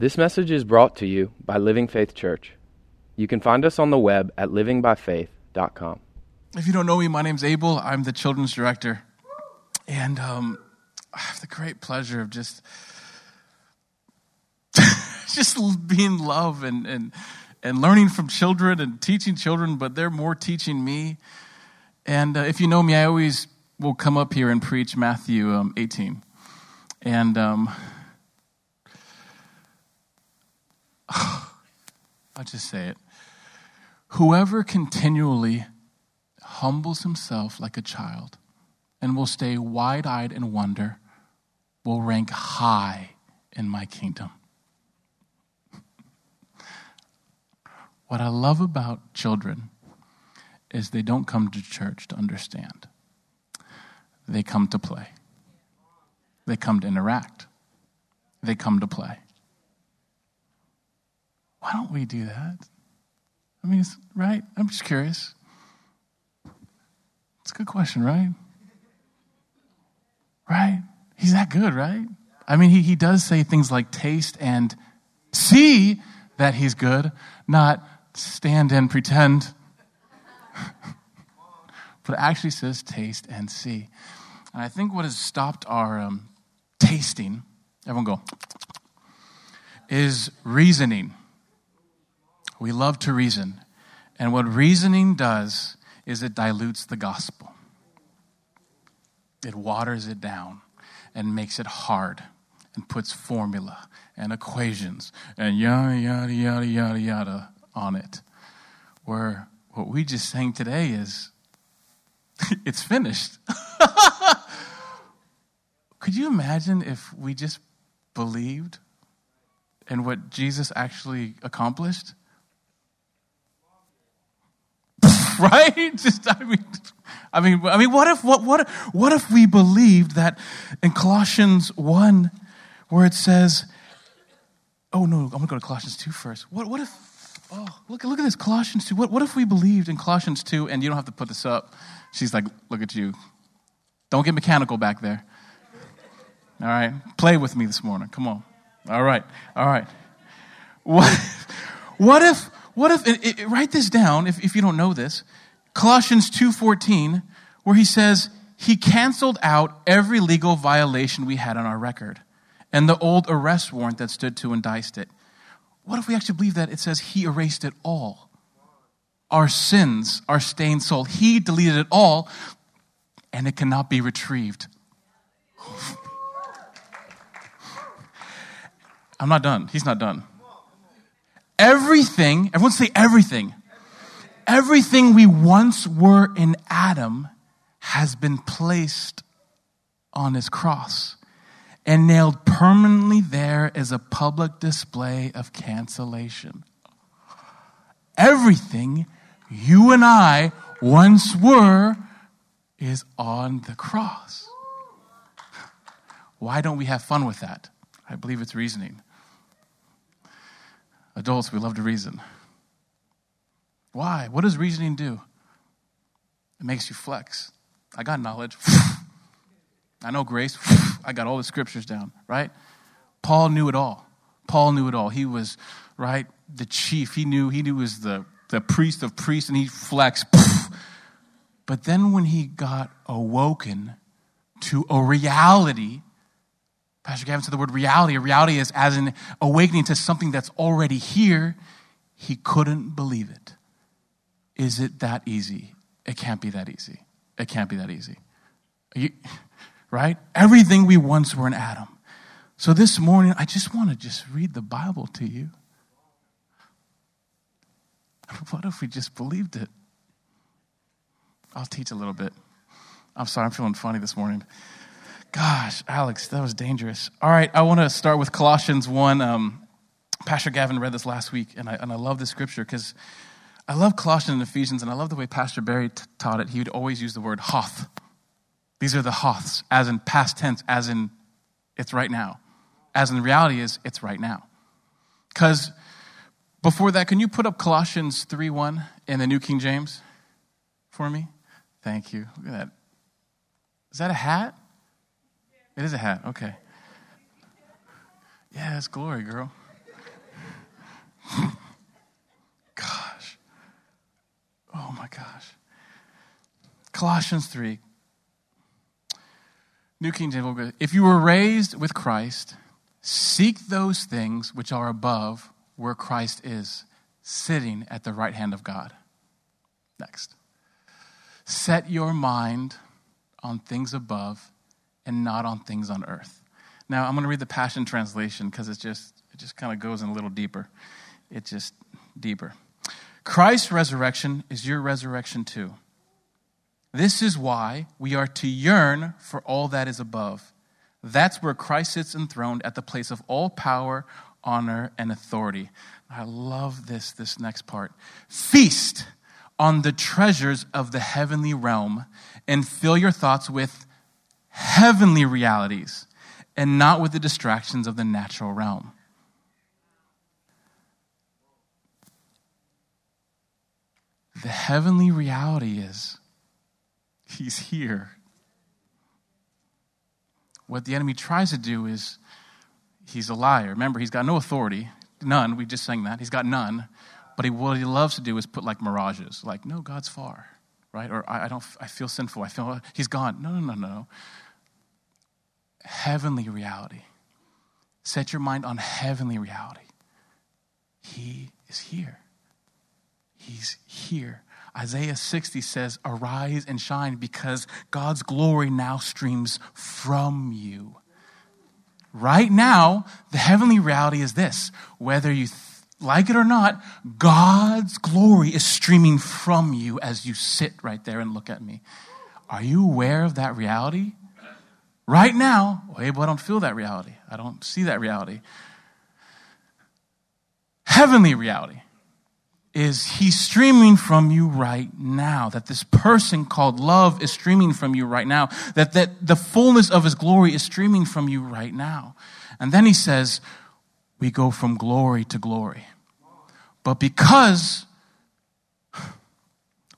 This message is brought to you by Living Faith Church. You can find us on the web at livingbyfaith.com. If you don't know me, my name's Abel. I'm the children's director. And um, I have the great pleasure of just just being love and, and, and learning from children and teaching children, but they're more teaching me. And uh, if you know me, I always will come up here and preach Matthew um, 18. And um, I'll just say it. Whoever continually humbles himself like a child and will stay wide eyed in wonder will rank high in my kingdom. What I love about children is they don't come to church to understand, they come to play, they come to interact, they come to play. Why don't we do that? I mean, right? I'm just curious. It's a good question, right? Right? He's that good, right? I mean, he, he does say things like taste and see that he's good, not stand and pretend. but it actually says taste and see. And I think what has stopped our um, tasting, everyone go, is reasoning. We love to reason. And what reasoning does is it dilutes the gospel, it waters it down and makes it hard and puts formula and equations and yada, yada, yada, yada, yada on it. Where what we just sang today is it's finished. Could you imagine if we just believed in what Jesus actually accomplished? right? Just I mean, I mean, I mean, what if what what what if we believed that in Colossians one, where it says, "Oh no, I'm to go to Colossians two first. What what if? Oh, look look at this Colossians two. What what if we believed in Colossians two? And you don't have to put this up. She's like, look at you. Don't get mechanical back there. All right, play with me this morning. Come on. All right, all right. What what if what if, it, it, write this down if, if you don't know this. Colossians 2.14, where he says, he canceled out every legal violation we had on our record and the old arrest warrant that stood to indict it. What if we actually believe that it says he erased it all? Our sins, our stained soul. He deleted it all and it cannot be retrieved. I'm not done. He's not done. Everything, everyone say everything. Everything we once were in Adam has been placed on his cross and nailed permanently there as a public display of cancellation. Everything you and I once were is on the cross. Why don't we have fun with that? I believe it's reasoning. Adults, we love to reason. Why? What does reasoning do? It makes you flex. I got knowledge. I know grace. I got all the scriptures down, right? Paul knew it all. Paul knew it all. He was, right, the chief. He knew he knew was the, the priest of priests, and he flexed. But then when he got awoken to a reality Pastor Gavin said the word reality. Reality is as an awakening to something that's already here. He couldn't believe it. Is it that easy? It can't be that easy. It can't be that easy. You, right? Everything we once were in Adam. So this morning, I just want to just read the Bible to you. What if we just believed it? I'll teach a little bit. I'm sorry, I'm feeling funny this morning. Gosh, Alex, that was dangerous. All right, I want to start with Colossians 1. Um, Pastor Gavin read this last week, and I, and I love this scripture because I love Colossians and Ephesians, and I love the way Pastor Barry t- taught it. He would always use the word hoth. These are the hoths, as in past tense, as in it's right now. As in the reality is, it's right now. Because before that, can you put up Colossians 3 1 in the New King James for me? Thank you. Look at that. Is that a hat? It is a hat. Okay. Yeah, it's glory, girl. gosh. Oh my gosh. Colossians 3. New King James. If you were raised with Christ, seek those things which are above where Christ is, sitting at the right hand of God. Next. Set your mind on things above and not on things on earth. Now, I'm going to read the Passion Translation because it just, it just kind of goes in a little deeper. It just deeper. Christ's resurrection is your resurrection too. This is why we are to yearn for all that is above. That's where Christ sits enthroned at the place of all power, honor, and authority. I love this, this next part. Feast on the treasures of the heavenly realm and fill your thoughts with heavenly realities and not with the distractions of the natural realm. The heavenly reality is He's here. What the enemy tries to do is he's a liar. Remember, he's got no authority, none. We just sang that. He's got none. But he, what he loves to do is put like mirages, like, no, God's far, right? Or I, I don't, I feel sinful. I feel he's gone. No, no, no, no. Heavenly reality. Set your mind on heavenly reality. He is here. He's here. Isaiah 60 says, Arise and shine because God's glory now streams from you. Right now, the heavenly reality is this whether you th- like it or not, God's glory is streaming from you as you sit right there and look at me. Are you aware of that reality? Right now, oh, well, I don't feel that reality. I don't see that reality. Heavenly reality is he's streaming from you right now. That this person called love is streaming from you right now. That, that the fullness of his glory is streaming from you right now. And then he says, we go from glory to glory. But because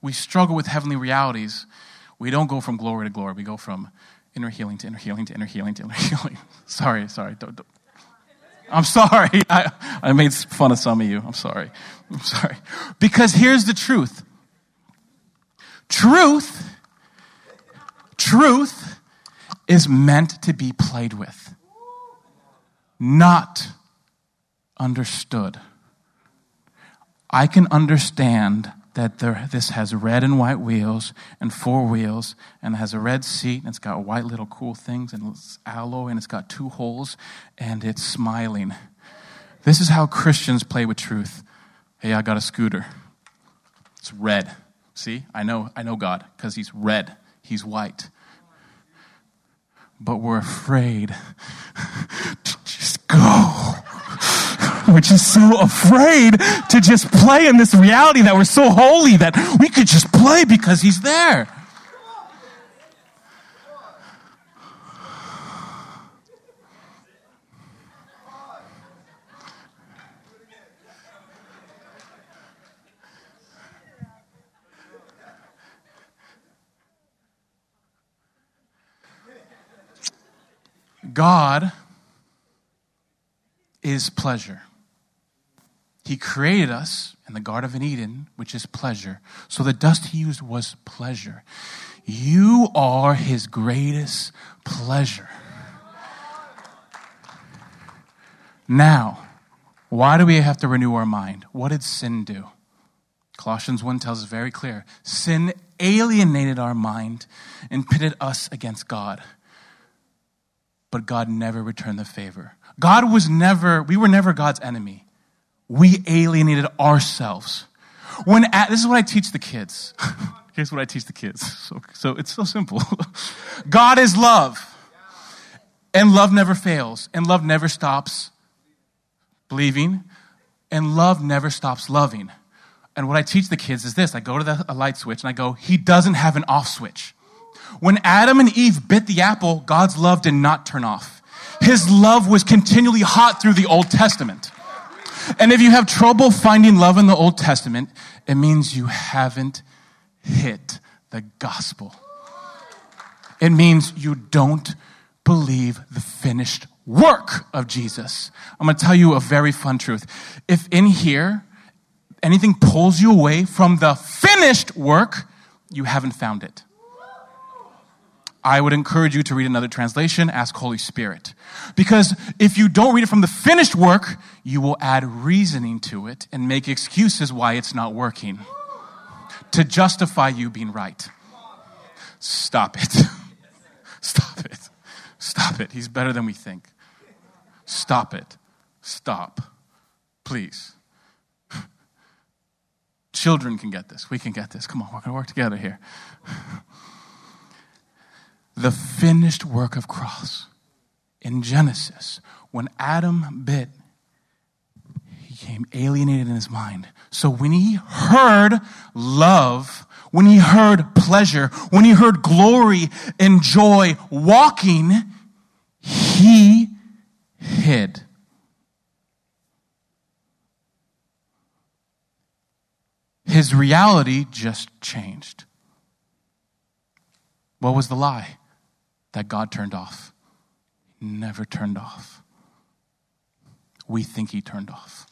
we struggle with heavenly realities, we don't go from glory to glory. We go from inner healing to inner healing to inner healing to inner healing. sorry, sorry. Don't, don't. I'm sorry. I, I made fun of some of you. I'm sorry. I'm sorry. Because here's the truth truth, truth is meant to be played with, not understood. I can understand that there, this has red and white wheels and four wheels and has a red seat and it's got white little cool things and it's alloy and it's got two holes and it's smiling. This is how Christians play with truth. Hey, I got a scooter. It's red. See, I know, I know God because He's red. He's white. But we're afraid to just go we're just so afraid to just play in this reality that we're so holy that we could just play because he's there. God is pleasure. He created us in the Garden of Eden, which is pleasure. So the dust he used was pleasure. You are his greatest pleasure. Now, why do we have to renew our mind? What did sin do? Colossians 1 tells us very clear sin alienated our mind and pitted us against God. But God never returned the favor. God was never, we were never God's enemy we alienated ourselves. When at, this is what I teach the kids. Here's what I teach the kids. So, so it's so simple. God is love. And love never fails. And love never stops believing. And love never stops loving. And what I teach the kids is this I go to the, light switch and I go, He doesn't have an off switch. When Adam and Eve bit the apple, God's love did not turn off. His love was continually hot through the Old Testament. And if you have trouble finding love in the Old Testament, it means you haven't hit the gospel. It means you don't believe the finished work of Jesus. I'm going to tell you a very fun truth. If in here, anything pulls you away from the finished work, you haven't found it. I would encourage you to read another translation, ask Holy Spirit. Because if you don't read it from the finished work, you will add reasoning to it and make excuses why it's not working to justify you being right. Stop it. Stop it. Stop it. He's better than we think. Stop it. Stop. Please. Children can get this. We can get this. Come on, we're going to work together here the finished work of cross. In Genesis, when Adam bit, he came alienated in his mind. So when he heard love, when he heard pleasure, when he heard glory and joy walking, he hid. His reality just changed. What was the lie? That God turned off. Never turned off. We think He turned off.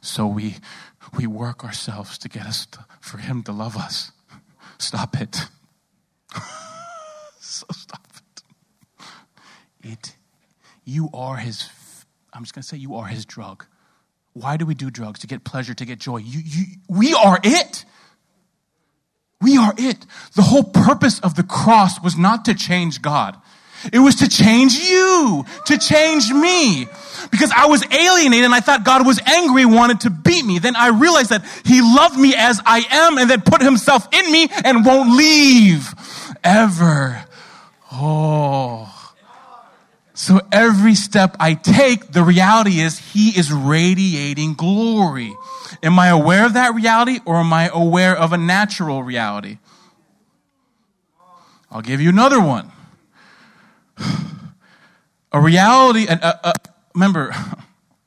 So we, we work ourselves to get us to, for Him to love us. Stop it. so stop it. It, you are His, I'm just to say, you are His drug. Why do we do drugs? To get pleasure, to get joy. You, you, we are it. We are it. The whole purpose of the cross was not to change God. It was to change you, to change me. Because I was alienated and I thought God was angry, wanted to beat me. Then I realized that He loved me as I am and then put Himself in me and won't leave ever. Oh. So every step I take, the reality is He is radiating glory. Am I aware of that reality or am I aware of a natural reality? I'll give you another one. A reality, uh, uh, remember,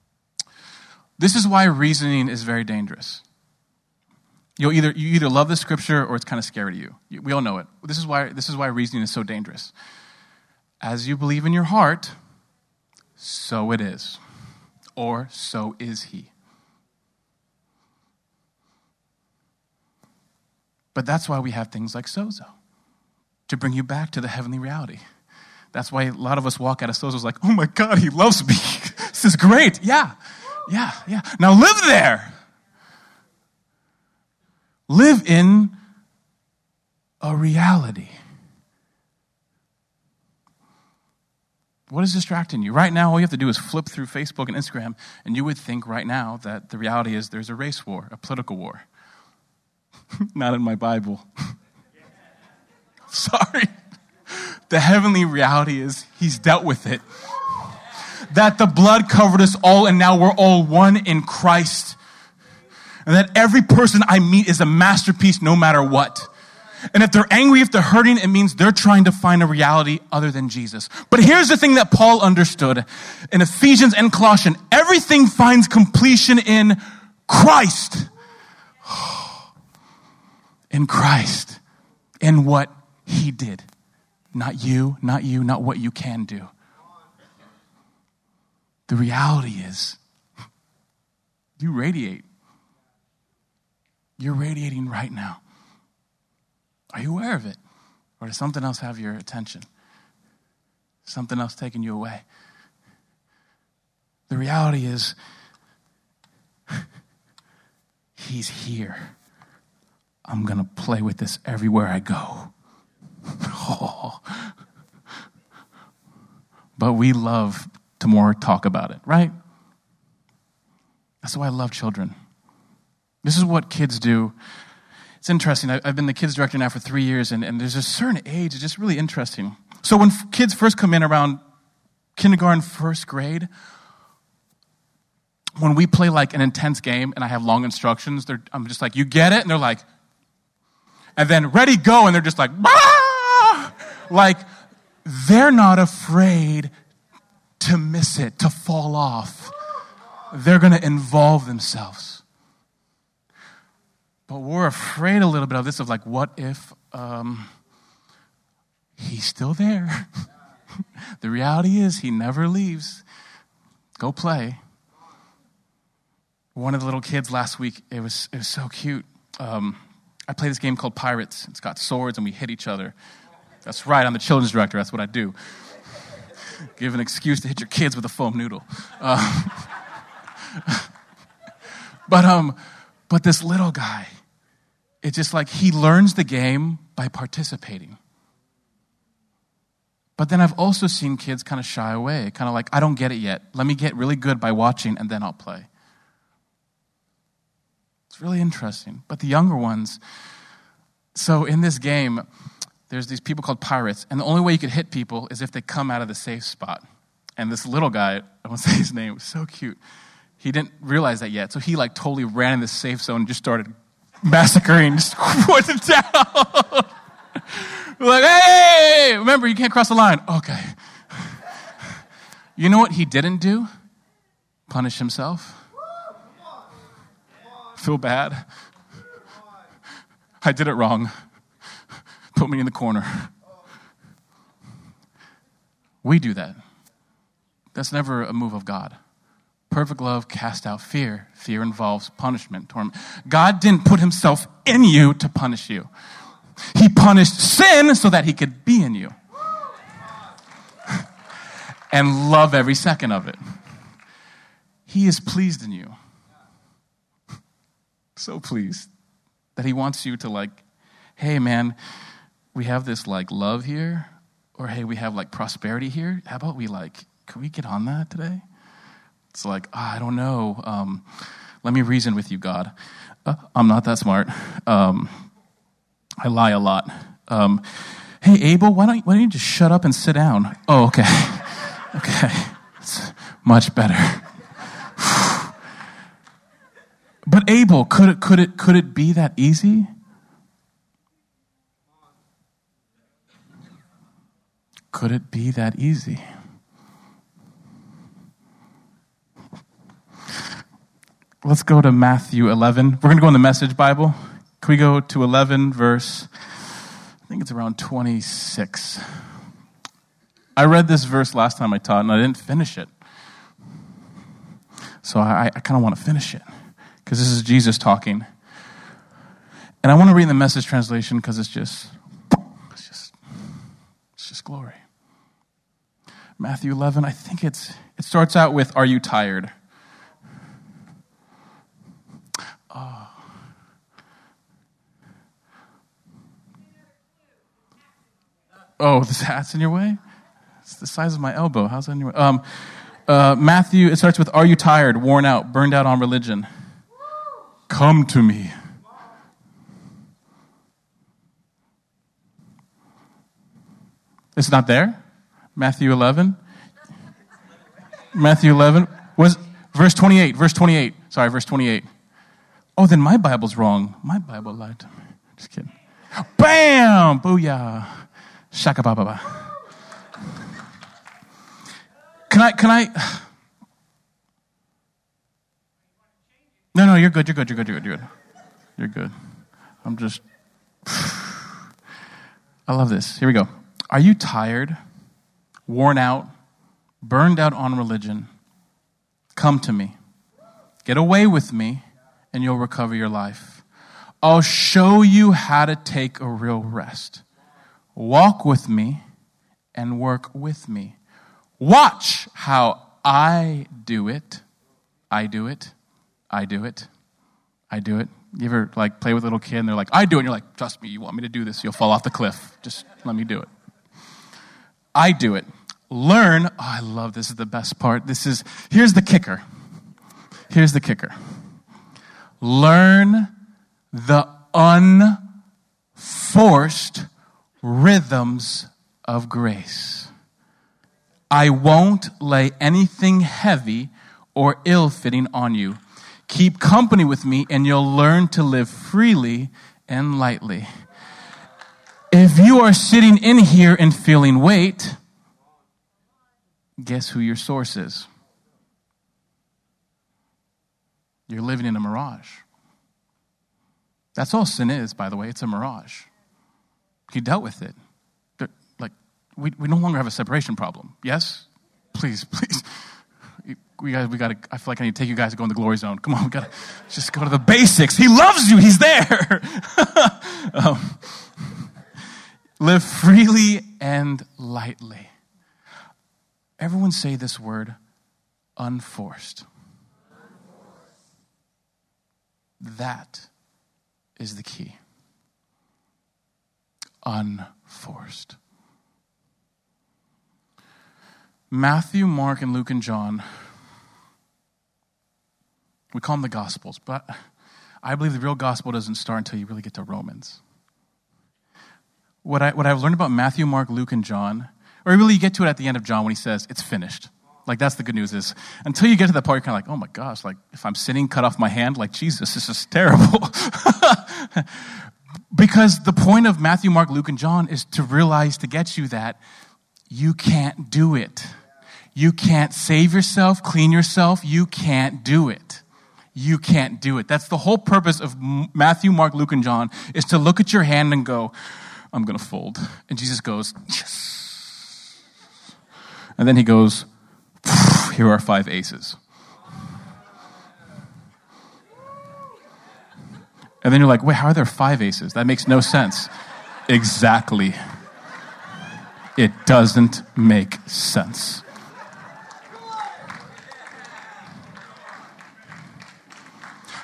this is why reasoning is very dangerous. You'll either, you either love the scripture or it's kind of scary to you. We all know it. This is why, this is why reasoning is so dangerous. As you believe in your heart, so it is. Or so is he. But that's why we have things like sozo, to bring you back to the heavenly reality. That's why a lot of us walk out of sozo's like, oh my God, he loves me. this is great. Yeah, yeah, yeah. Now live there. Live in a reality. What is distracting you? Right now, all you have to do is flip through Facebook and Instagram, and you would think right now that the reality is there's a race war, a political war. Not in my Bible. Sorry. The heavenly reality is he's dealt with it. That the blood covered us all and now we're all one in Christ. And that every person I meet is a masterpiece no matter what. And if they're angry, if they're hurting, it means they're trying to find a reality other than Jesus. But here's the thing that Paul understood in Ephesians and Colossians everything finds completion in Christ in Christ, in what He did. Not you, not you, not what you can do. The reality is, you radiate. You're radiating right now. Are you aware of it? Or does something else have your attention? Something else taking you away? The reality is, He's here. I'm going to play with this everywhere I go. oh. But we love to more talk about it, right? That's why I love children. This is what kids do. It's interesting. I've been the kids director now for three years, and, and there's a certain age, it's just really interesting. So when kids first come in around kindergarten, first grade, when we play like an intense game and I have long instructions, I'm just like, you get it? And they're like, and then ready, go, and they're just like, bah! like they're not afraid to miss it, to fall off. They're going to involve themselves. But we're afraid a little bit of this of like, what if um, he's still there? the reality is, he never leaves. Go play. one of the little kids last week, it was, it was so cute. Um, I play this game called Pirates. It's got swords and we hit each other. That's right, I'm the children's director. That's what I do. Give an excuse to hit your kids with a foam noodle. Uh, but, um, but this little guy, it's just like he learns the game by participating. But then I've also seen kids kind of shy away, kind of like, I don't get it yet. Let me get really good by watching and then I'll play. It's really interesting. But the younger ones, so in this game, there's these people called pirates, and the only way you could hit people is if they come out of the safe spot. And this little guy, I won't say his name, was so cute. He didn't realize that yet, so he like totally ran in the safe zone and just started massacring, just put it down. like, hey, remember you can't cross the line. Okay. You know what he didn't do? Punish himself feel bad. I did it wrong. Put me in the corner. We do that. That's never a move of God. Perfect love casts out fear. Fear involves punishment, torment. God didn't put himself in you to punish you. He punished sin so that he could be in you and love every second of it. He is pleased in you so pleased that he wants you to like, hey man, we have this like love here, or hey, we have like prosperity here. How about we like, can we get on that today? It's like, oh, I don't know. Um, let me reason with you, God. Uh, I'm not that smart. Um, I lie a lot. Um, hey, Abel, why don't, you, why don't you just shut up and sit down? Oh, okay. okay. It's much better. But Abel, could it, could it, could it be that easy? Could it be that easy? Let's go to Matthew 11. We're going to go in the Message Bible. Can we go to 11, verse, I think it's around 26. I read this verse last time I taught and I didn't finish it. So I, I kind of want to finish it because this is Jesus talking. And I want to read the message translation because it's just, it's just, it's just glory. Matthew 11, I think it's, it starts out with, Are you tired? Oh, this hat's in your way? It's the size of my elbow. How's that in your way? Um, uh, Matthew, it starts with, Are you tired, worn out, burned out on religion? Come to me. It's not there? Matthew 11? Matthew 11 was verse 28, verse 28. Sorry, verse 28. Oh, then my Bible's wrong. My Bible lied to me. Just kidding. Bam! Booyah. Shaka ba ba ba. Can I, can I, No, no, you're good. You're good. You're good. You're good. You're good. You're good. I'm just. I love this. Here we go. Are you tired, worn out, burned out on religion? Come to me. Get away with me, and you'll recover your life. I'll show you how to take a real rest. Walk with me and work with me. Watch how I do it. I do it. I do it. I do it. You ever like play with a little kid and they're like, I do it. And you're like, trust me, you want me to do this, you'll fall off the cliff. Just let me do it. I do it. Learn. Oh, I love this is the best part. This is here's the kicker. Here's the kicker. Learn the unforced rhythms of grace. I won't lay anything heavy or ill fitting on you. Keep company with me, and you'll learn to live freely and lightly. If you are sitting in here and feeling weight, guess who your source is? You're living in a mirage. That's all sin is, by the way. It's a mirage. He dealt with it. Like, we, we no longer have a separation problem. Yes? Please, please. we got, we got to, I feel like I need to take you guys to go in the glory zone. Come on, we got to just go to the basics. He loves you. He's there. um, live freely and lightly. Everyone say this word unforced. That is the key. Unforced. Matthew, Mark, and Luke and John, we call them the Gospels, but I believe the real gospel doesn't start until you really get to Romans. What, I, what I've learned about Matthew, Mark, Luke, and John, or really you get to it at the end of John when he says, it's finished. Like that's the good news is until you get to that part, you're kind of like, oh my gosh, like if I'm sitting, cut off my hand, like Jesus, this is terrible. because the point of Matthew, Mark, Luke, and John is to realize to get you that you can't do it. You can't save yourself, clean yourself. You can't do it. You can't do it. That's the whole purpose of Matthew, Mark, Luke, and John is to look at your hand and go, I'm going to fold. And Jesus goes, yes. And then he goes, here are five aces. And then you're like, wait, how are there five aces? That makes no sense. Exactly. It doesn't make sense.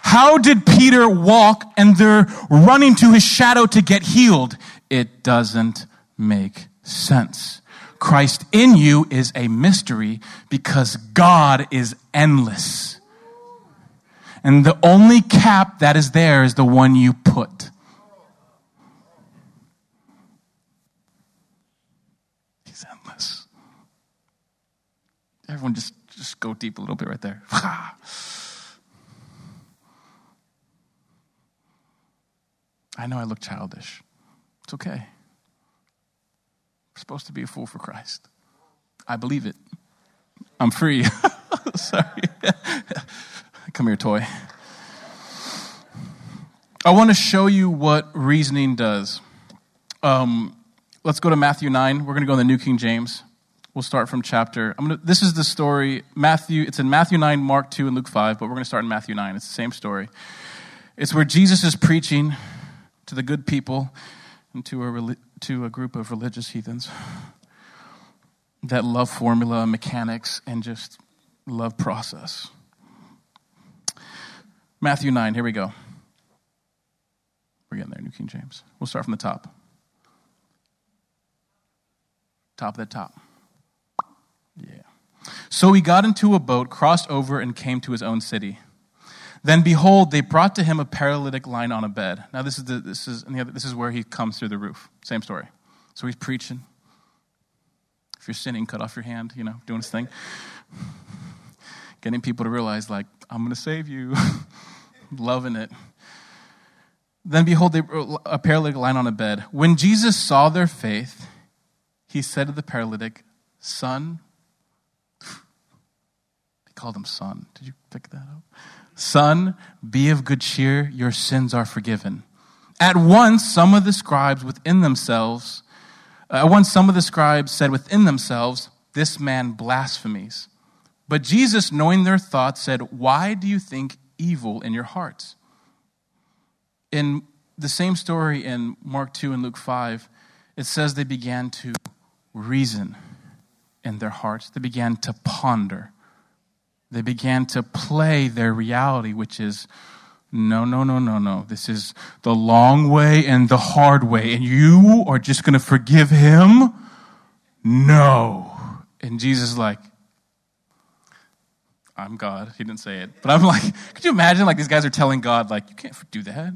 How did Peter walk and they're running to his shadow to get healed? It doesn't make sense. Christ in you is a mystery because God is endless. And the only cap that is there is the one you put. He's endless. Everyone just, just go deep a little bit right there. I know I look childish. It's okay. I'm supposed to be a fool for Christ. I believe it. I'm free. Sorry. Come here, toy. I want to show you what reasoning does. Um, let's go to Matthew 9. We're going to go in the New King James. We'll start from chapter. I'm gonna, this is the story. Matthew. It's in Matthew 9, Mark 2, and Luke 5, but we're going to start in Matthew 9. It's the same story. It's where Jesus is preaching to the good people and to a, to a group of religious heathens that love formula, mechanics, and just love process. Matthew 9, here we go. We're getting there, New King James. We'll start from the top. Top of the top. Yeah. So he got into a boat, crossed over, and came to his own city. Then behold, they brought to him a paralytic lying on a bed. Now this is the, this is the other, this is where he comes through the roof. Same story. So he's preaching. If you're sinning, cut off your hand. You know, doing his thing, getting people to realize like I'm going to save you, loving it. Then behold, they, a paralytic lying on a bed. When Jesus saw their faith, he said to the paralytic, "Son." He called him son. Did you pick that up? Son, be of good cheer, your sins are forgiven. At once, some of the scribes within themselves, at once, some of the scribes said within themselves, This man blasphemies. But Jesus, knowing their thoughts, said, Why do you think evil in your hearts? In the same story in Mark 2 and Luke 5, it says they began to reason in their hearts, they began to ponder. They began to play their reality, which is no, no, no, no, no. This is the long way and the hard way. And you are just going to forgive him? No. And Jesus is like, I'm God. He didn't say it. But I'm like, could you imagine like these guys are telling God, like, you can't do that?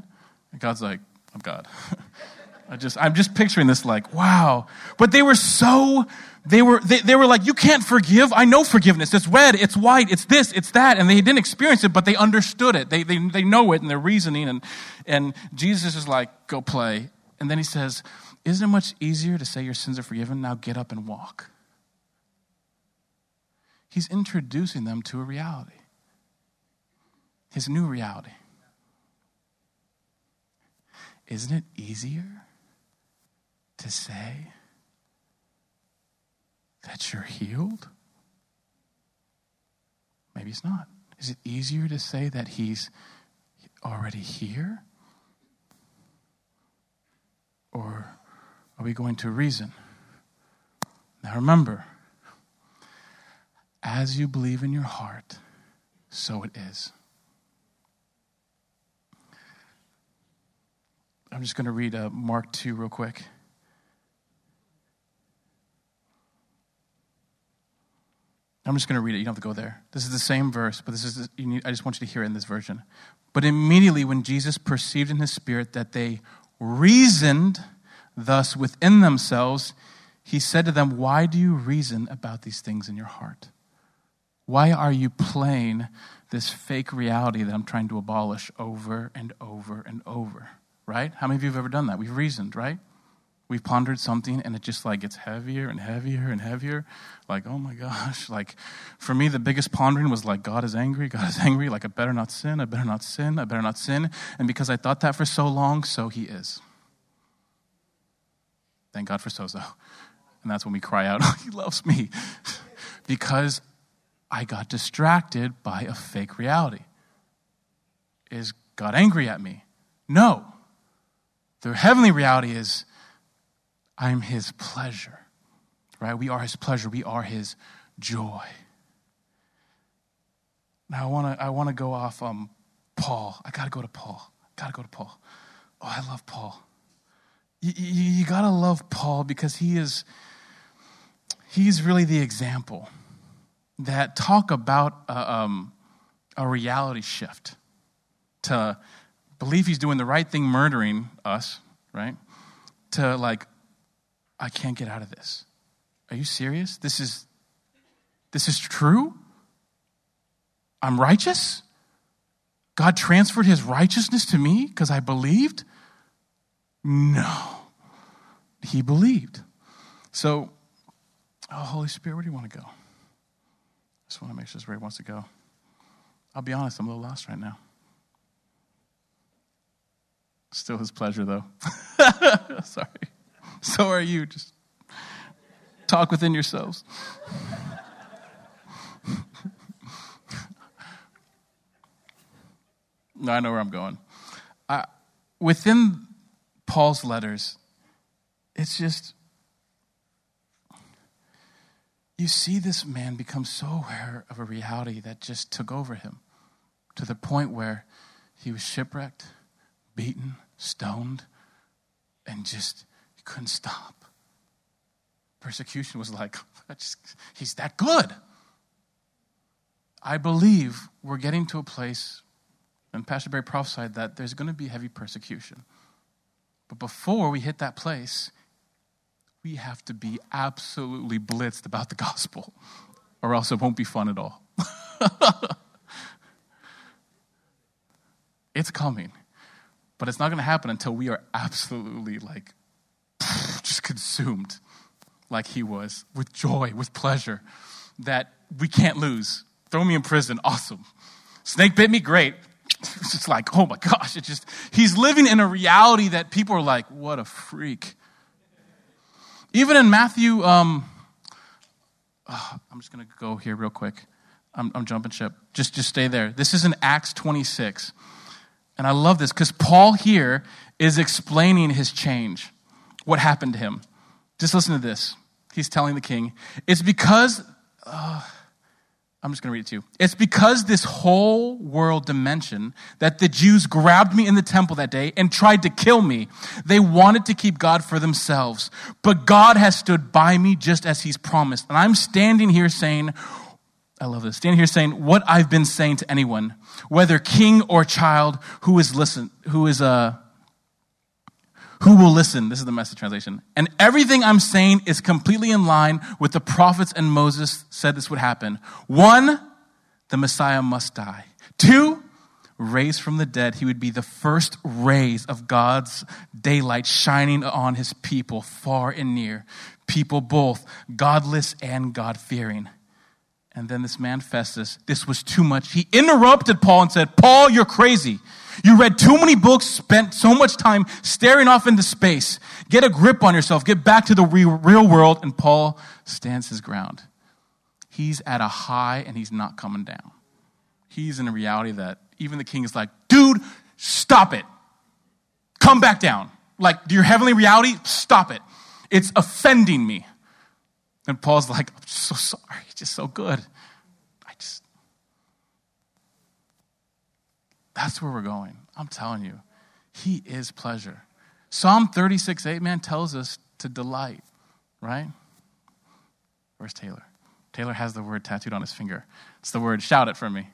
And God's like, I'm God. I just, I'm just picturing this like, wow. But they were so they were, they, they were like, you can't forgive. I know forgiveness. It's red, it's white, it's this, it's that. And they didn't experience it, but they understood it. They, they, they know it and they're reasoning. And, and Jesus is like, go play. And then he says, isn't it much easier to say your sins are forgiven? Now get up and walk. He's introducing them to a reality, his new reality. Isn't it easier to say, that you're healed? Maybe it's not. Is it easier to say that he's already here? Or are we going to reason? Now remember, as you believe in your heart, so it is. I'm just going to read uh, Mark 2 real quick. I'm just going to read it. You don't have to go there. This is the same verse, but this is need, I just want you to hear it in this version. But immediately when Jesus perceived in his spirit that they reasoned thus within themselves, he said to them, "Why do you reason about these things in your heart? Why are you playing this fake reality that I'm trying to abolish over and over and over?" Right? How many of you have ever done that? We've reasoned, right? we've pondered something and it just like gets heavier and heavier and heavier like oh my gosh like for me the biggest pondering was like god is angry god is angry like i better not sin i better not sin i better not sin and because i thought that for so long so he is thank god for sozo and that's when we cry out oh, he loves me because i got distracted by a fake reality is god angry at me no the heavenly reality is I'm his pleasure, right? We are his pleasure. We are his joy. Now I want to I want to go off um, Paul. I got to go to Paul. Got to go to Paul. Oh, I love Paul. You, you, got to love Paul because he is he's really the example that talk about a, um, a reality shift to believe he's doing the right thing murdering us right to like I can't get out of this. Are you serious? This is this is true? I'm righteous? God transferred his righteousness to me because I believed? No. He believed. So, oh, Holy Spirit, where do you want to go? I just want to make sure this where he wants to go. I'll be honest, I'm a little lost right now. Still his pleasure, though. Sorry. So are you. Just talk within yourselves. no, I know where I'm going. Uh, within Paul's letters, it's just, you see this man become so aware of a reality that just took over him to the point where he was shipwrecked, beaten, stoned, and just couldn't stop. Persecution was like, just, he's that good. I believe we're getting to a place, and Pastor Barry prophesied that there's going to be heavy persecution. But before we hit that place, we have to be absolutely blitzed about the gospel, or else it won't be fun at all. it's coming, but it's not going to happen until we are absolutely like just consumed like he was with joy, with pleasure that we can't lose. Throw me in prison, awesome. Snake bit me, great. It's just like, oh my gosh, it just, he's living in a reality that people are like, what a freak. Even in Matthew, um, oh, I'm just going to go here real quick. I'm, I'm jumping ship. Just, just stay there. This is in Acts 26. And I love this because Paul here is explaining his change what happened to him. Just listen to this. He's telling the king, It's because, uh, I'm just going to read it to you. It's because this whole world dimension that the Jews grabbed me in the temple that day and tried to kill me. They wanted to keep God for themselves. But God has stood by me just as He's promised. And I'm standing here saying, I love this. Standing here saying what I've been saying to anyone, whether king or child who is listen, who is uh, who will listen. This is the message translation. And everything I'm saying is completely in line with the prophets and Moses said this would happen. One, the Messiah must die. Two, raised from the dead, he would be the first rays of God's daylight shining on his people far and near. People both godless and God fearing. And then this man Festus, this was too much. He interrupted Paul and said, Paul, you're crazy. You read too many books, spent so much time staring off into space. Get a grip on yourself. Get back to the real world. And Paul stands his ground. He's at a high and he's not coming down. He's in a reality that even the king is like, dude, stop it. Come back down. Like your heavenly reality, stop it. It's offending me. And Paul's like, I'm so sorry. It's just so good. I just. That's where we're going. I'm telling you. He is pleasure. Psalm 36 8, man, tells us to delight, right? Where's Taylor? Taylor has the word tattooed on his finger. It's the word, shout it for me.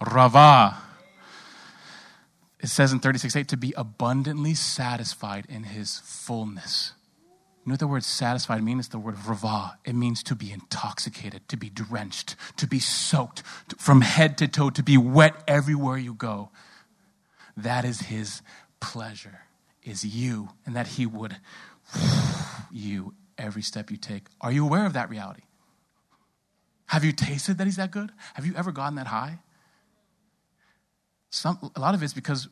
Rava. It says in 36 8 to be abundantly satisfied in his fullness. You know what the word satisfied means? It's the word rava. It means to be intoxicated, to be drenched, to be soaked from head to toe, to be wet everywhere you go. That is his pleasure, is you, and that he would you every step you take. Are you aware of that reality? Have you tasted that he's that good? Have you ever gotten that high? Some, a lot of it's because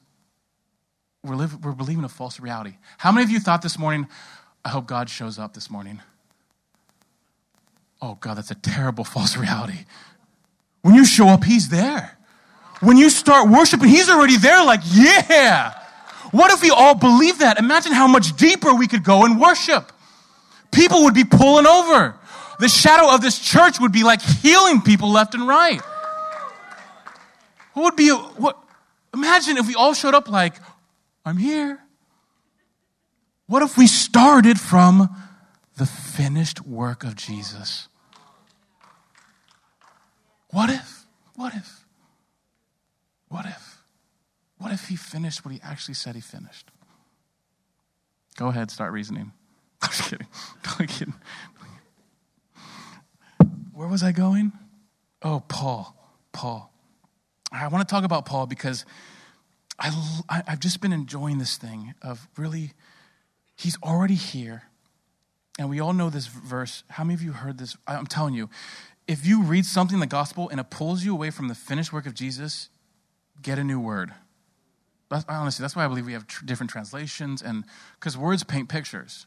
we're, living, we're believing a false reality. How many of you thought this morning, I hope God shows up this morning. Oh, God, that's a terrible false reality. When you show up, He's there. When you start worshiping, He's already there, like, yeah. What if we all believe that? Imagine how much deeper we could go in worship. People would be pulling over. The shadow of this church would be like healing people left and right. What would be, what, imagine if we all showed up like, I'm here. What if we started from the finished work of Jesus? What if? What if? What if? What if he finished what he actually said he finished? Go ahead, start reasoning. I'm just kidding. I'm kidding. Where was I going? Oh, Paul. Paul. I want to talk about Paul because I, I've just been enjoying this thing of really He's already here. And we all know this verse. How many of you heard this? I'm telling you, if you read something in the gospel and it pulls you away from the finished work of Jesus, get a new word. That's, honestly, that's why I believe we have tr- different translations, and because words paint pictures.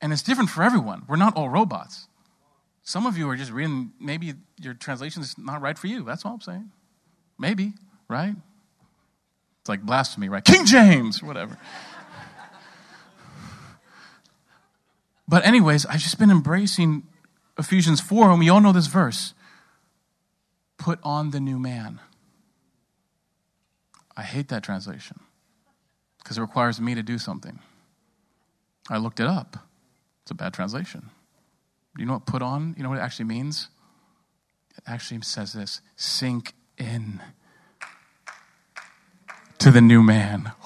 And it's different for everyone. We're not all robots. Some of you are just reading, maybe your translation is not right for you. That's all I'm saying. Maybe, right? It's like blasphemy, right? King James, whatever. But, anyways, I've just been embracing Ephesians 4, and we all know this verse put on the new man. I hate that translation because it requires me to do something. I looked it up. It's a bad translation. You know what put on? You know what it actually means? It actually says this sink in to the new man.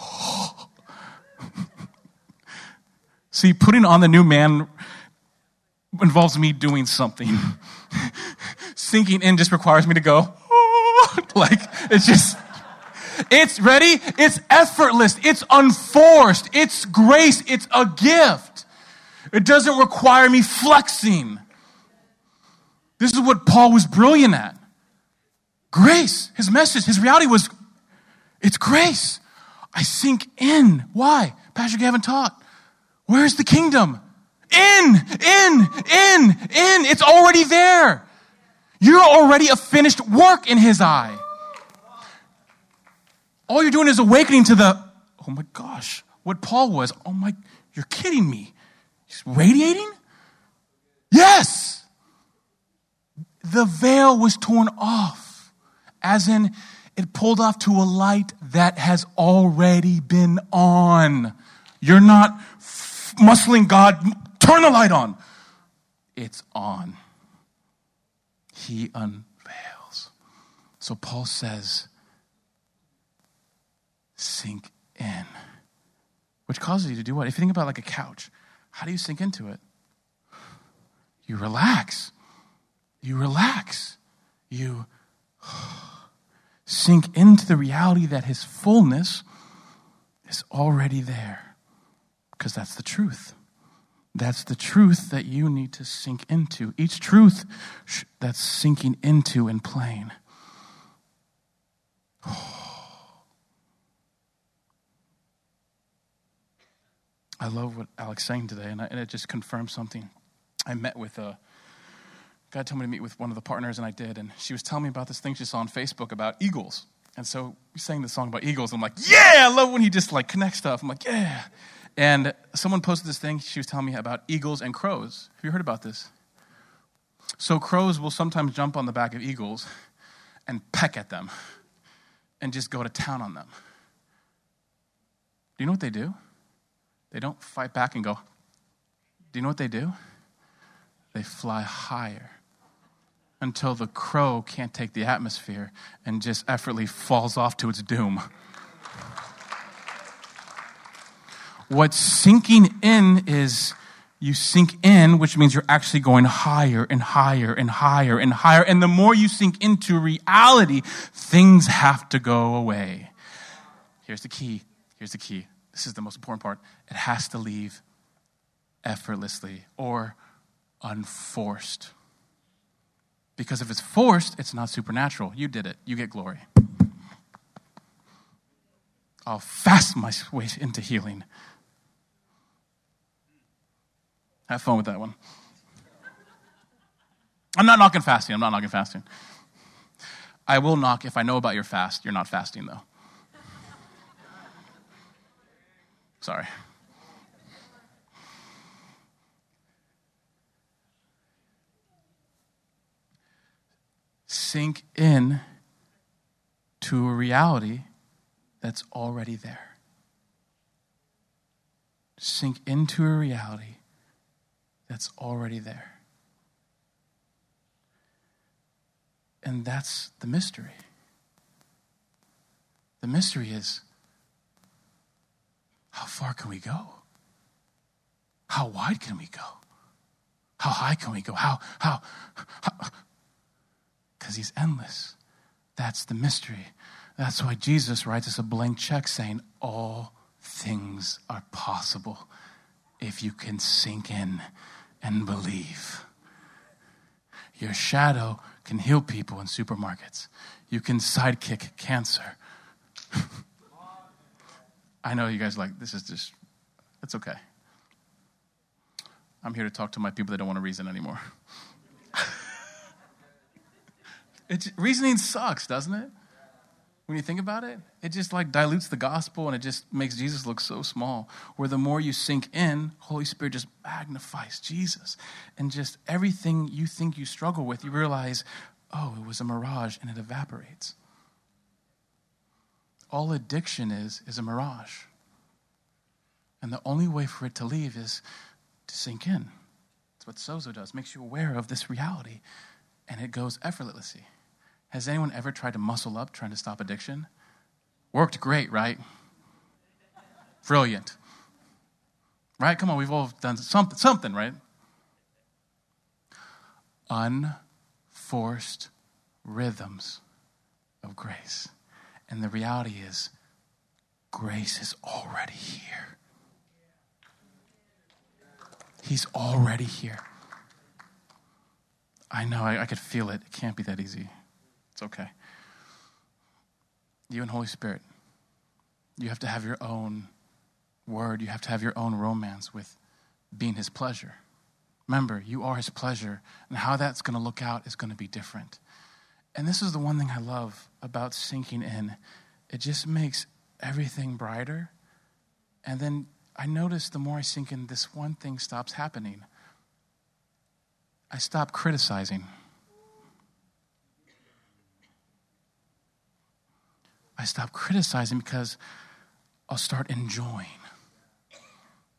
See, putting on the new man involves me doing something. Sinking in just requires me to go, like, it's just, it's ready, it's effortless, it's unforced, it's grace, it's a gift. It doesn't require me flexing. This is what Paul was brilliant at. Grace, his message, his reality was, it's grace. I sink in. Why? Pastor Gavin taught. Where's the kingdom? In, in, in, in. It's already there. You're already a finished work in his eye. All you're doing is awakening to the, oh my gosh, what Paul was. Oh my, you're kidding me. He's radiating? Yes. The veil was torn off, as in it pulled off to a light that has already been on. You're not muscling God, turn the light on. It's on. He unveils. So Paul says, sink in. Which causes you to do what? If you think about like a couch, how do you sink into it? You relax. You relax. You sink into the reality that his fullness is already there because that's the truth. That's the truth that you need to sink into. Each truth that's sinking into and playing. I love what Alex saying today, and, I, and, it just confirms something. I met with a God told me to meet with one of the partners, and I did. And she was telling me about this thing she saw on Facebook about eagles. And so we sang the song about eagles. I'm like, yeah, I love when he just like connects stuff. I'm like, yeah. And someone posted this thing. She was telling me about eagles and crows. Have you heard about this? So crows will sometimes jump on the back of eagles and peck at them and just go to town on them. Do you know what they do? They don't fight back and go. Do you know what they do? They fly higher until the crow can't take the atmosphere and just effortlessly falls off to its doom. What's sinking in is you sink in, which means you're actually going higher and higher and higher and higher. And the more you sink into reality, things have to go away. Here's the key. Here's the key. This is the most important part. It has to leave effortlessly or unforced. Because if it's forced, it's not supernatural. You did it, you get glory. I'll fast my way into healing. Have fun with that one. I'm not knocking fasting. I'm not knocking fasting. I will knock if I know about your fast. You're not fasting, though. Sorry. Sink in to a reality that's already there. Sink into a reality that's already there. And that's the mystery. The mystery is how far can we go? How wide can we go? How high can we go? How, how, because he's endless. That's the mystery. That's why Jesus writes us a blank check saying, All things are possible if you can sink in and believe. Your shadow can heal people in supermarkets. You can sidekick cancer. I know you guys like, this is just, it's okay. I'm here to talk to my people that don't want to reason anymore. reasoning sucks, doesn't it? When you think about it it just like dilutes the gospel and it just makes jesus look so small. Where the more you sink in holy spirit just magnifies jesus. And just everything you think you struggle with you realize oh it was a mirage and it evaporates. All addiction is is a mirage. And the only way for it to leave is to sink in. That's what sozo does makes you aware of this reality and it goes effortlessly has anyone ever tried to muscle up trying to stop addiction? Worked great, right? Brilliant. Right? Come on, we've all done something, something, right? Unforced rhythms of grace. And the reality is, grace is already here. He's already here. I know, I, I could feel it. It can't be that easy. It's okay. You and Holy Spirit, you have to have your own word. You have to have your own romance with being His pleasure. Remember, you are His pleasure, and how that's going to look out is going to be different. And this is the one thing I love about sinking in it just makes everything brighter. And then I notice the more I sink in, this one thing stops happening. I stop criticizing. I stop criticizing because I'll start enjoying.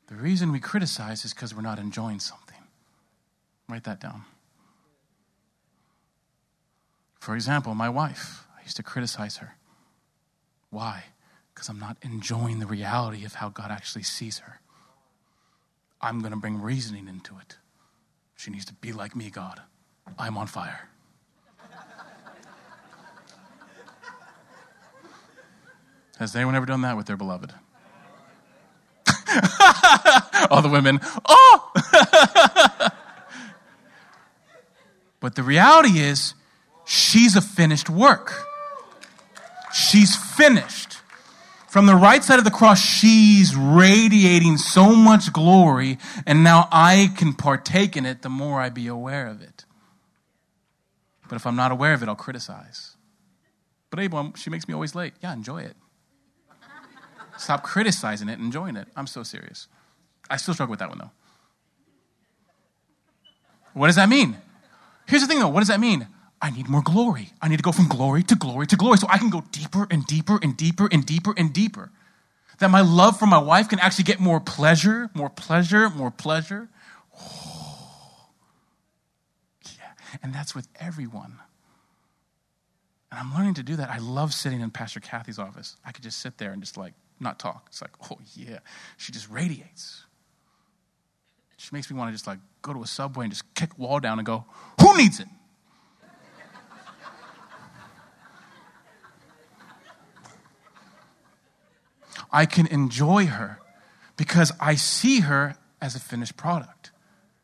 The reason we criticize is because we're not enjoying something. Write that down. For example, my wife, I used to criticize her. Why? Because I'm not enjoying the reality of how God actually sees her. I'm going to bring reasoning into it. She needs to be like me, God. I'm on fire. Has anyone ever done that with their beloved? All the women, oh! but the reality is, she's a finished work. She's finished. From the right side of the cross, she's radiating so much glory, and now I can partake in it the more I be aware of it. But if I'm not aware of it, I'll criticize. But Abel, she makes me always late. Yeah, enjoy it. Stop criticizing it and enjoying it. I'm so serious. I still struggle with that one though. What does that mean? Here's the thing though what does that mean? I need more glory. I need to go from glory to glory to glory so I can go deeper and deeper and deeper and deeper and deeper. That my love for my wife can actually get more pleasure, more pleasure, more pleasure. Oh. Yeah. And that's with everyone. And I'm learning to do that. I love sitting in Pastor Kathy's office. I could just sit there and just like not talk. It's like, oh yeah. She just radiates. She makes me want to just like go to a subway and just kick wall down and go, who needs it? I can enjoy her because I see her as a finished product.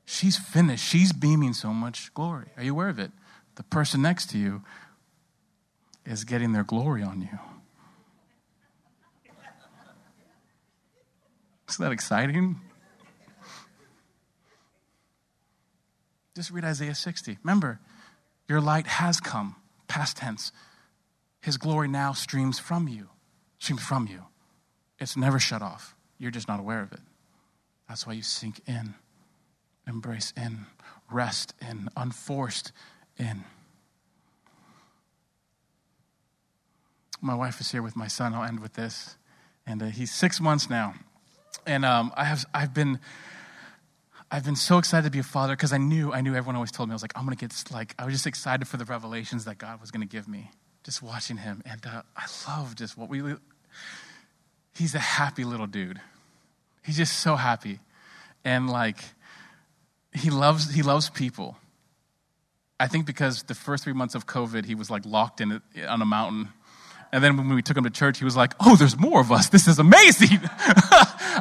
She's finished. She's beaming so much glory. Are you aware of it? The person next to you is getting their glory on you. Isn't that exciting? Just read Isaiah 60. Remember, your light has come, past tense. His glory now streams from you, streams from you. It's never shut off. You're just not aware of it. That's why you sink in, embrace in, rest in, unforced in. My wife is here with my son. I'll end with this. And uh, he's six months now. And um, I have, I've been. I've been so excited to be a father because I knew, I knew everyone always told me, I was like, I'm going to get, like, I was just excited for the revelations that God was going to give me, just watching him. And uh, I love just what we, he's a happy little dude. He's just so happy. And like he loves he loves people. I think because the first three months of COVID, he was like locked in on a mountain. And then when we took him to church, he was like, Oh, there's more of us. This is amazing.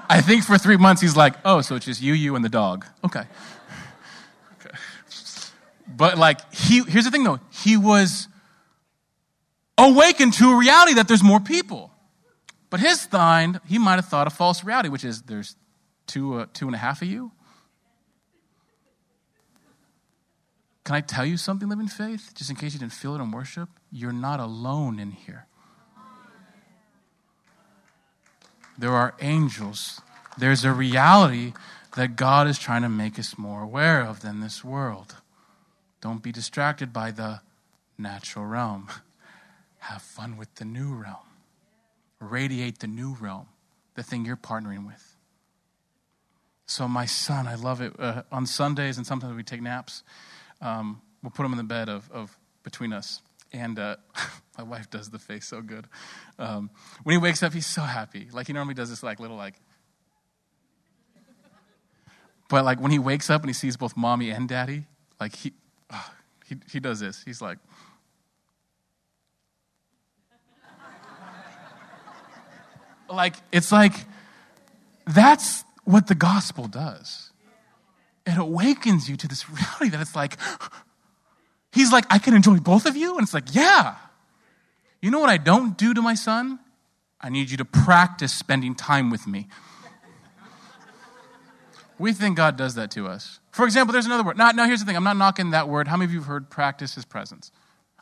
I think for three months, he's like, Oh, so it's just you, you, and the dog. Okay. okay. But like, he, here's the thing though, he was awakened to a reality that there's more people. But his mind, he might have thought a false reality, which is there's two, uh, two and a half of you. Can I tell you something, living faith? Just in case you didn't feel it in worship, you're not alone in here. There are angels. There's a reality that God is trying to make us more aware of than this world. Don't be distracted by the natural realm. Have fun with the new realm radiate the new realm, the thing you're partnering with. So, my son, I love it. Uh, on Sundays, and sometimes we take naps, um, we'll put him in the bed of, of between us. And uh, my wife does the face so good. Um, when he wakes up, he's so happy. Like he normally does this like little like. But like when he wakes up and he sees both mommy and daddy, like he, uh, he, he does this. He's like, like, it's like, that's what the gospel does. It awakens you to this reality that it's like, he's like, I can enjoy both of you? And it's like, yeah. You know what I don't do to my son? I need you to practice spending time with me. We think God does that to us. For example, there's another word. Now, now, here's the thing I'm not knocking that word. How many of you have heard practice his presence?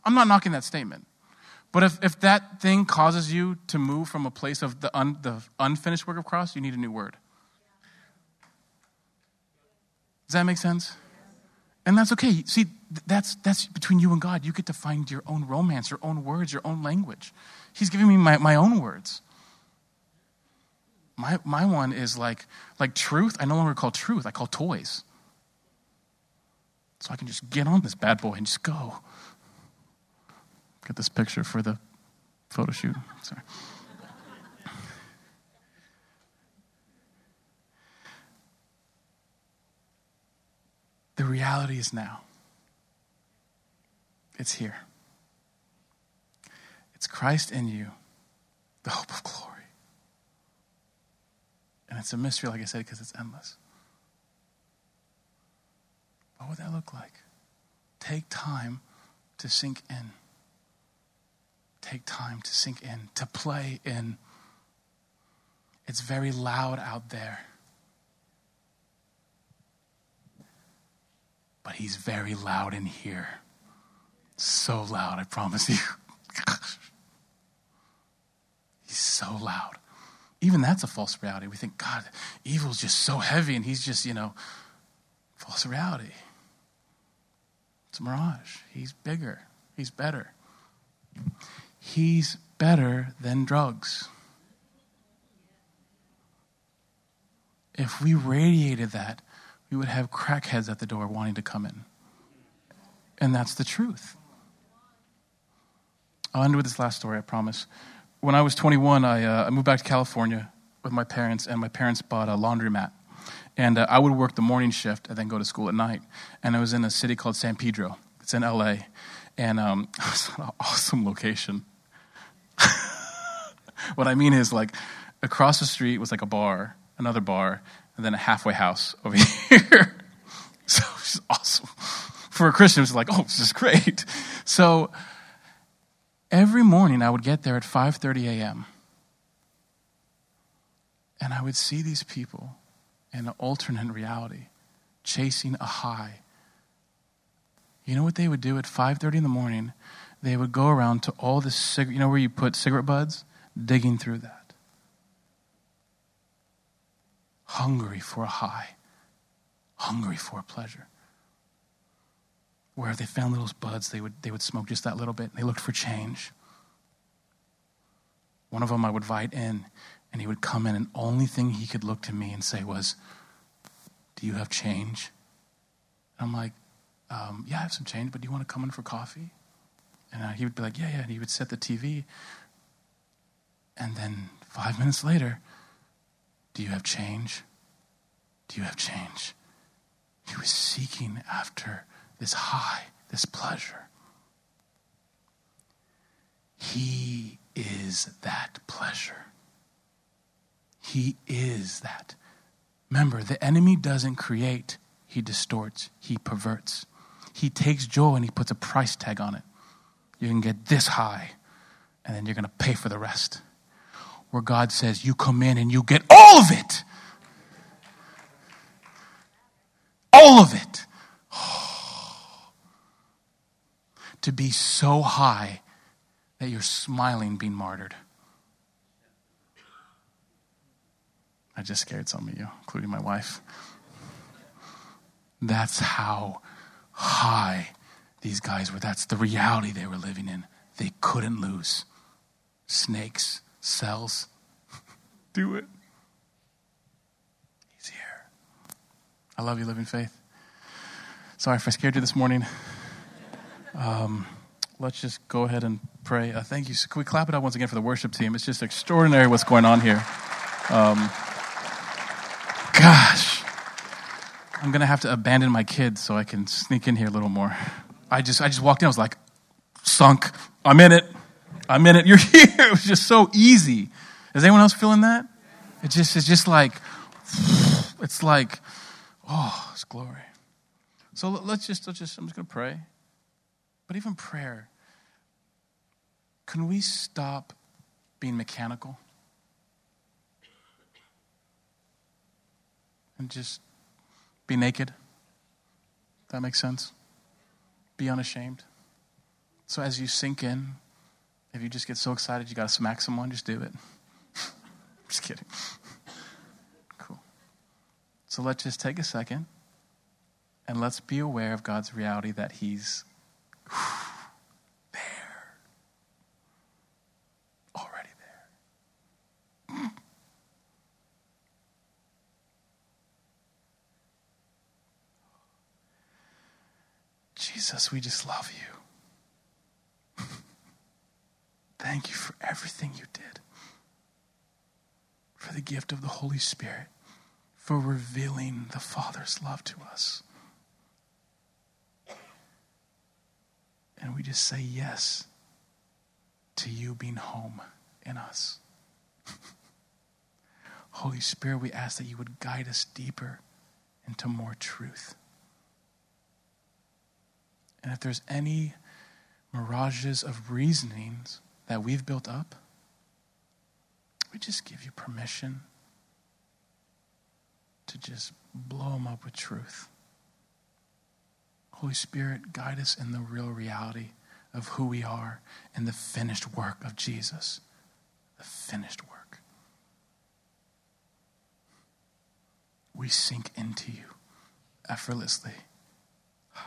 I'm not knocking that statement. But if, if that thing causes you to move from a place of the, un, the unfinished work of cross, you need a new word. Does that make sense? And that's okay. See, that's, that's between you and God. You get to find your own romance, your own words, your own language. He's giving me my, my own words. My, my one is like, like truth. I no longer call truth, I call toys. So I can just get on this bad boy and just go get this picture for the photo shoot. Sorry. The reality is now. It's here. It's Christ in you, the hope of glory. And it's a mystery, like I said, because it's endless. What would that look like? Take time to sink in take time to sink in, to play in. It's very loud out there. But he's very loud in here. So loud, I promise you. He's so loud. Even that's a false reality. We think, God, evil's just so heavy, and he's just, you know, false reality. It's a mirage. He's bigger, he's better. He's better than drugs. If we radiated that, we would have crackheads at the door wanting to come in. And that's the truth. I'll end with this last story, I promise. When I was 21, I, uh, I moved back to California with my parents, and my parents bought a laundromat. And uh, I would work the morning shift and then go to school at night. And I was in a city called San Pedro. It's in LA. And um, it's an awesome location. what I mean is, like, across the street was like a bar, another bar, and then a halfway house over here. so it's awesome. For a Christian, it's like, oh, this is great. So every morning I would get there at 5:30 a.m. And I would see these people in an alternate reality chasing a high. You know what they would do at 5:30 in the morning? They would go around to all the cigarette, you know where you put cigarette buds, digging through that. Hungry for a high, hungry for a pleasure. Where they found little buds, they would, they would smoke just that little bit. And they looked for change. One of them I would invite in, and he would come in, and only thing he could look to me and say was, Do you have change? And I'm like, um, Yeah, I have some change, but do you want to come in for coffee? And uh, he would be like, Yeah, yeah. And he would set the TV. And then five minutes later, Do you have change? Do you have change? He was seeking after this high, this pleasure. He is that pleasure. He is that. Remember, the enemy doesn't create, he distorts, he perverts. He takes joy and he puts a price tag on it. You can get this high, and then you're going to pay for the rest. Where God says, You come in and you get all of it. All of it. to be so high that you're smiling being martyred. I just scared some of you, including my wife. That's how high these guys were. That's the reality they were living in. They couldn't lose. Snakes, cells, do it. He's here. I love you, living faith. Sorry if I scared you this morning. Um, let's just go ahead and pray. Uh, thank you. So can we clap it up once again for the worship team? It's just extraordinary what's going on here. Um, gosh, I'm gonna have to abandon my kids so I can sneak in here a little more. I just, I just walked in. I was like, sunk. I'm in it. I'm in it. You're here. It was just so easy. Is anyone else feeling that? It just, it's just like, it's like, oh, it's glory. So let's just, let's just, I'm just gonna pray. But even prayer, can we stop being mechanical? And just be naked? That makes sense? Be unashamed. So as you sink in, if you just get so excited you got to smack someone, just do it. just kidding. Cool. So let's just take a second and let's be aware of God's reality that He's there. Already there. Jesus, we just love you. Thank you for everything you did, for the gift of the Holy Spirit, for revealing the Father's love to us. And we just say yes to you being home in us. Holy Spirit, we ask that you would guide us deeper into more truth. And if there's any mirages of reasonings that we've built up, we just give you permission to just blow them up with truth. Holy Spirit, guide us in the real reality of who we are and the finished work of Jesus. The finished work. We sink into you effortlessly.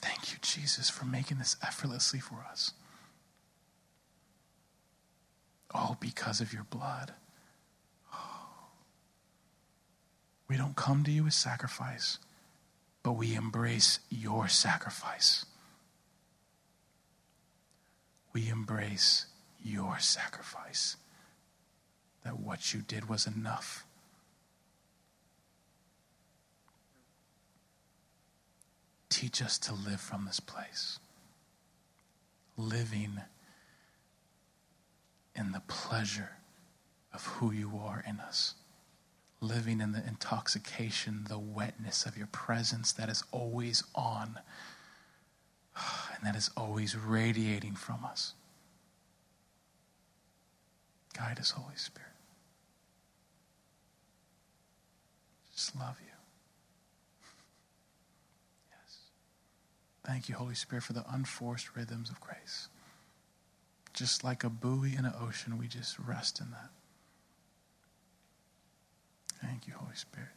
Thank you, Jesus, for making this effortlessly for us. All because of your blood. Oh. We don't come to you with sacrifice, but we embrace your sacrifice. We embrace your sacrifice. That what you did was enough. Teach us to live from this place, living in the pleasure of who you are in us, living in the intoxication, the wetness of your presence that is always on and that is always radiating from us. Guide us, Holy Spirit. Just love you. Yes. Thank you, Holy Spirit, for the unforced rhythms of grace. Just like a buoy in an ocean, we just rest in that. Thank you, Holy Spirit.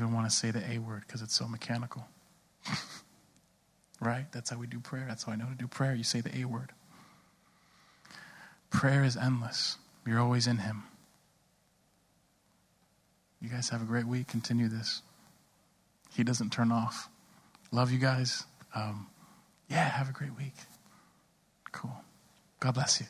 Even want to say the A word because it's so mechanical. right? That's how we do prayer. That's how I know to do prayer. You say the A word. Prayer is endless. You're always in Him. You guys have a great week. Continue this. He doesn't turn off. Love you guys. Um, yeah, have a great week. Cool. God bless you.